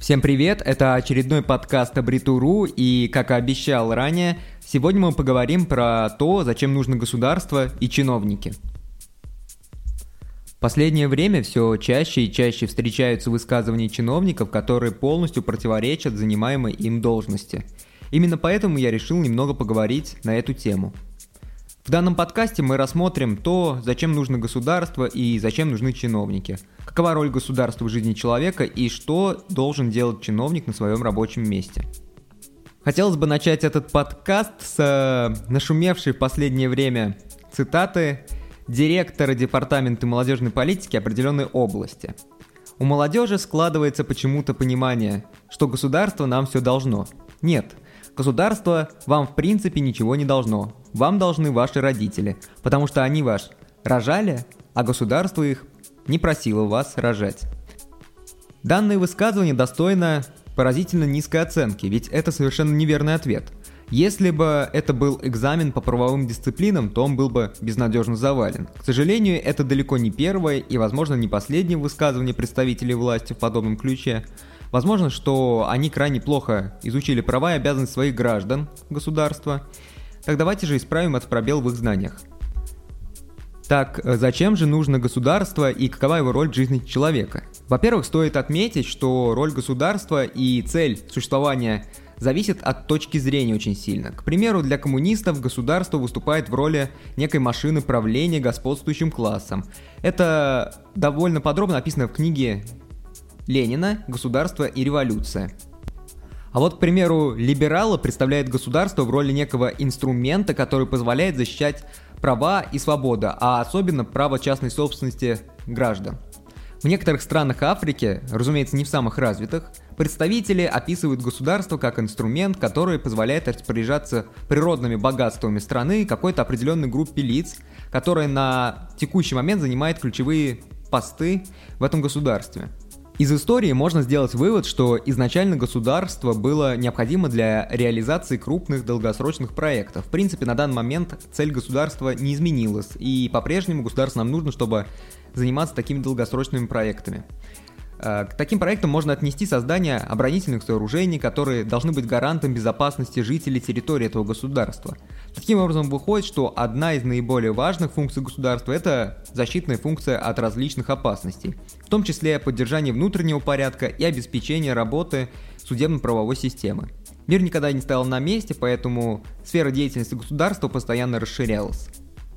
Всем привет, это очередной подкаст Абритуру, и, как и обещал ранее, сегодня мы поговорим про то, зачем нужно государство и чиновники. Последнее время все чаще и чаще встречаются высказывания чиновников, которые полностью противоречат занимаемой им должности. Именно поэтому я решил немного поговорить на эту тему – в данном подкасте мы рассмотрим то, зачем нужно государство и зачем нужны чиновники, какова роль государства в жизни человека и что должен делать чиновник на своем рабочем месте. Хотелось бы начать этот подкаст с э, нашумевшей в последнее время цитаты директора Департамента молодежной политики определенной области. У молодежи складывается почему-то понимание, что государство нам все должно. Нет, государство вам в принципе ничего не должно вам должны ваши родители, потому что они вас рожали, а государство их не просило вас рожать. Данное высказывание достойно поразительно низкой оценки, ведь это совершенно неверный ответ. Если бы это был экзамен по правовым дисциплинам, то он был бы безнадежно завален. К сожалению, это далеко не первое и, возможно, не последнее высказывание представителей власти в подобном ключе. Возможно, что они крайне плохо изучили права и обязанности своих граждан государства, так давайте же исправим этот пробел в их знаниях. Так, э, зачем же нужно государство и какова его роль в жизни человека? Во-первых, стоит отметить, что роль государства и цель существования зависит от точки зрения очень сильно. К примеру, для коммунистов государство выступает в роли некой машины правления господствующим классом. Это довольно подробно описано в книге Ленина «Государство и революция». А вот, к примеру, либералы представляют государство в роли некого инструмента, который позволяет защищать права и свободы, а особенно право частной собственности граждан. В некоторых странах Африки, разумеется, не в самых развитых, представители описывают государство как инструмент, который позволяет распоряжаться природными богатствами страны какой-то определенной группе лиц, которая на текущий момент занимает ключевые посты в этом государстве. Из истории можно сделать вывод, что изначально государство было необходимо для реализации крупных долгосрочных проектов. В принципе, на данный момент цель государства не изменилась, и по-прежнему государству нам нужно, чтобы заниматься такими долгосрочными проектами. Э, к таким проектам можно отнести создание оборонительных сооружений, которые должны быть гарантом безопасности жителей территории этого государства. Таким образом, выходит, что одна из наиболее важных функций государства – это защитная функция от различных опасностей, в том числе поддержание внутреннего порядка и обеспечение работы судебно-правовой системы. Мир никогда не стоял на месте, поэтому сфера деятельности государства постоянно расширялась.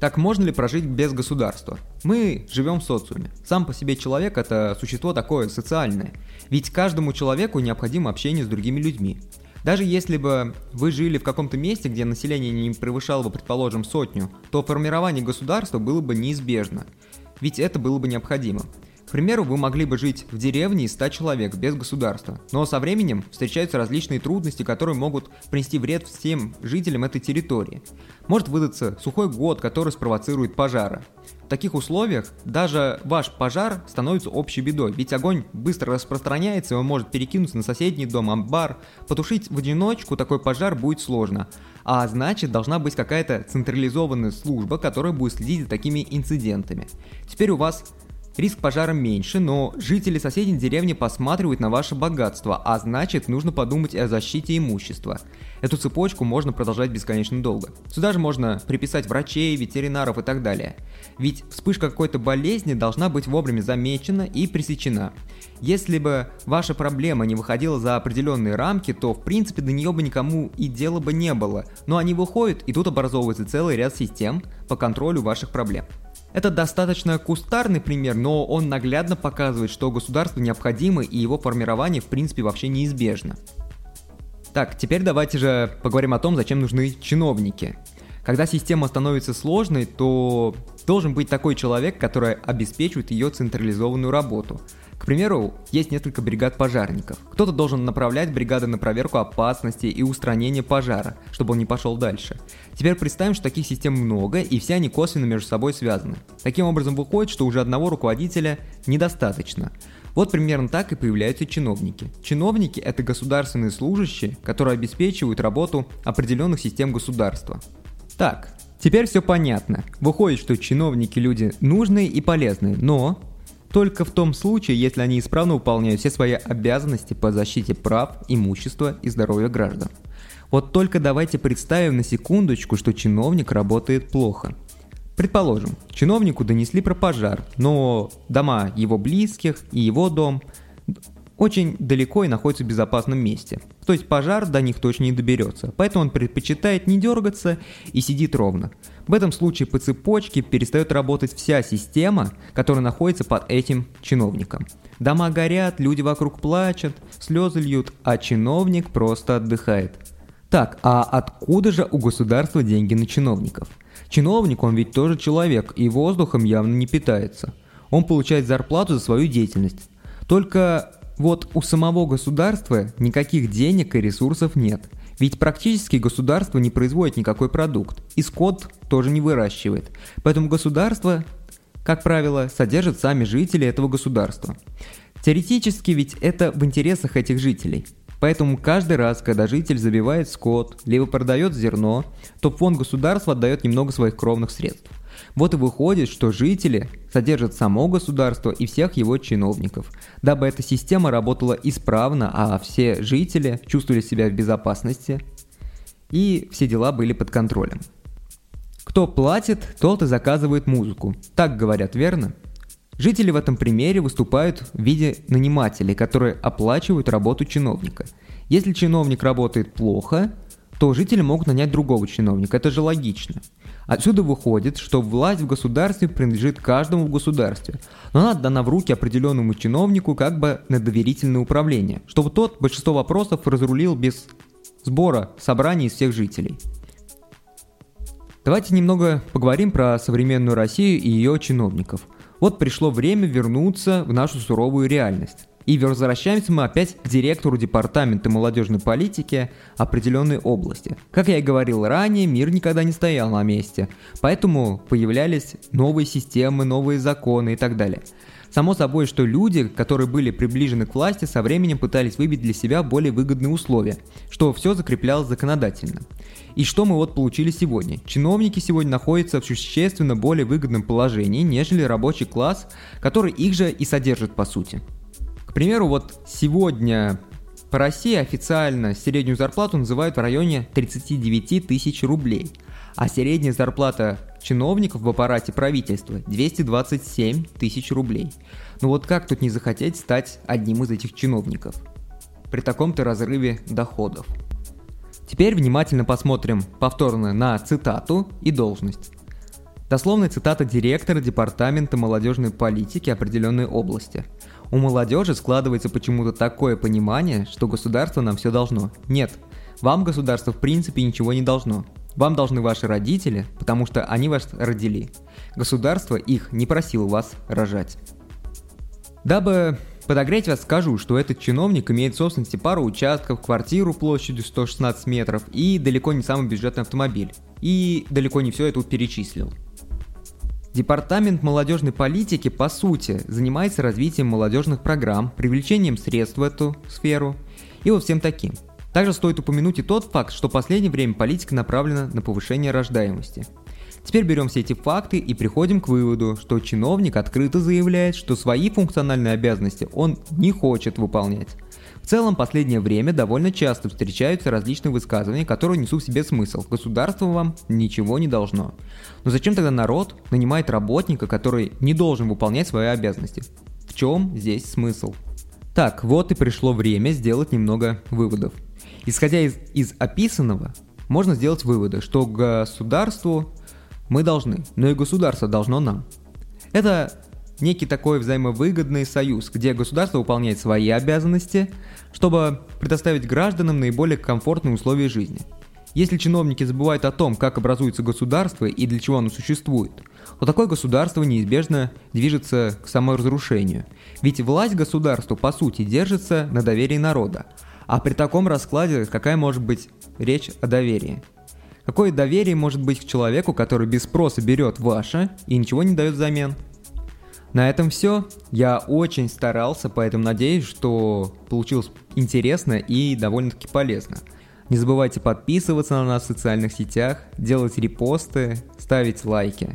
Так можно ли прожить без государства? Мы живем в социуме. Сам по себе человек это существо такое социальное. Ведь каждому человеку необходимо общение с другими людьми. Даже если бы вы жили в каком-то месте, где население не превышало бы, предположим, сотню, то формирование государства было бы неизбежно. Ведь это было бы необходимо примеру, вы могли бы жить в деревне из 100 человек без государства, но со временем встречаются различные трудности, которые могут принести вред всем жителям этой территории. Может выдаться сухой год, который спровоцирует пожары. В таких условиях даже ваш пожар становится общей бедой, ведь огонь быстро распространяется, и он может перекинуться на соседний дом, амбар. Потушить в одиночку такой пожар будет сложно. А значит, должна быть какая-то централизованная служба, которая будет следить за такими инцидентами. Теперь у вас Риск пожара меньше, но жители соседней деревни посматривают на ваше богатство, а значит нужно подумать о защите имущества. Эту цепочку можно продолжать бесконечно долго. Сюда же можно приписать врачей, ветеринаров и так далее. Ведь вспышка какой-то болезни должна быть вовремя замечена и пресечена. Если бы ваша проблема не выходила за определенные рамки, то в принципе до нее бы никому и дела бы не было. Но они выходят, и тут образовывается целый ряд систем по контролю ваших проблем. Это достаточно кустарный пример, но он наглядно показывает, что государство необходимо и его формирование в принципе вообще неизбежно. Так, теперь давайте же поговорим о том, зачем нужны чиновники. Когда система становится сложной, то должен быть такой человек, который обеспечивает ее централизованную работу – к примеру, есть несколько бригад пожарников. Кто-то должен направлять бригады на проверку опасности и устранение пожара, чтобы он не пошел дальше. Теперь представим, что таких систем много, и все они косвенно между собой связаны. Таким образом выходит, что уже одного руководителя недостаточно. Вот примерно так и появляются чиновники. Чиновники – это государственные служащие, которые обеспечивают работу определенных систем государства. Так, теперь все понятно. Выходит, что чиновники люди нужные и полезные, но только в том случае, если они исправно выполняют все свои обязанности по защите прав, имущества и здоровья граждан. Вот только давайте представим на секундочку, что чиновник работает плохо. Предположим, чиновнику донесли про пожар, но дома его близких и его дом очень далеко и находится в безопасном месте. То есть пожар до них точно не доберется. Поэтому он предпочитает не дергаться и сидит ровно. В этом случае по цепочке перестает работать вся система, которая находится под этим чиновником. Дома горят, люди вокруг плачут, слезы льют, а чиновник просто отдыхает. Так, а откуда же у государства деньги на чиновников? Чиновник, он ведь тоже человек и воздухом явно не питается. Он получает зарплату за свою деятельность. Только вот у самого государства никаких денег и ресурсов нет. Ведь практически государство не производит никакой продукт, и скот тоже не выращивает. Поэтому государство, как правило, содержит сами жители этого государства. Теоретически ведь это в интересах этих жителей. Поэтому каждый раз, когда житель забивает скот, либо продает зерно, то фонд государства отдает немного своих кровных средств. Вот и выходит, что жители содержат само государство и всех его чиновников, дабы эта система работала исправно, а все жители чувствовали себя в безопасности и все дела были под контролем. Кто платит, тот и заказывает музыку. Так говорят, верно? Жители в этом примере выступают в виде нанимателей, которые оплачивают работу чиновника. Если чиновник работает плохо, то жители могут нанять другого чиновника. Это же логично. Отсюда выходит, что власть в государстве принадлежит каждому в государстве, но она отдана в руки определенному чиновнику как бы на доверительное управление, чтобы тот большинство вопросов разрулил без сбора собраний из всех жителей. Давайте немного поговорим про современную Россию и ее чиновников. Вот пришло время вернуться в нашу суровую реальность. И возвращаемся мы опять к директору Департамента молодежной политики определенной области. Как я и говорил ранее, мир никогда не стоял на месте, поэтому появлялись новые системы, новые законы и так далее. Само собой, что люди, которые были приближены к власти, со временем пытались выбить для себя более выгодные условия, что все закреплялось законодательно. И что мы вот получили сегодня? Чиновники сегодня находятся в существенно более выгодном положении, нежели рабочий класс, который их же и содержит по сути. К примеру, вот сегодня по России официально среднюю зарплату называют в районе 39 тысяч рублей, а средняя зарплата чиновников в аппарате правительства 227 тысяч рублей. Ну вот как тут не захотеть стать одним из этих чиновников? При таком-то разрыве доходов. Теперь внимательно посмотрим повторно на цитату и должность. Дословная цитата директора Департамента молодежной политики определенной области – у молодежи складывается почему-то такое понимание, что государство нам все должно. Нет, вам государство в принципе ничего не должно. Вам должны ваши родители, потому что они вас родили. Государство их не просило вас рожать. Дабы подогреть вас, скажу, что этот чиновник имеет в собственности пару участков, квартиру площадью 116 метров и далеко не самый бюджетный автомобиль. И далеко не все это перечислил. Департамент молодежной политики, по сути, занимается развитием молодежных программ, привлечением средств в эту сферу и вот всем таким. Также стоит упомянуть и тот факт, что в последнее время политика направлена на повышение рождаемости. Теперь берем все эти факты и приходим к выводу, что чиновник открыто заявляет, что свои функциональные обязанности он не хочет выполнять. В целом, последнее время довольно часто встречаются различные высказывания, которые несут в себе смысл. Государство вам ничего не должно. Но зачем тогда народ нанимает работника, который не должен выполнять свои обязанности? В чем здесь смысл? Так, вот и пришло время сделать немного выводов. Исходя из, из описанного, можно сделать выводы, что государству мы должны, но и государство должно нам. Это некий такой взаимовыгодный союз, где государство выполняет свои обязанности, чтобы предоставить гражданам наиболее комфортные условия жизни. Если чиновники забывают о том, как образуется государство и для чего оно существует, то такое государство неизбежно движется к саморазрушению. Ведь власть государства по сути держится на доверии народа. А при таком раскладе какая может быть речь о доверии? Какое доверие может быть к человеку, который без спроса берет ваше и ничего не дает взамен? На этом все. Я очень старался, поэтому надеюсь, что получилось интересно и довольно-таки полезно. Не забывайте подписываться на нас в социальных сетях, делать репосты, ставить лайки.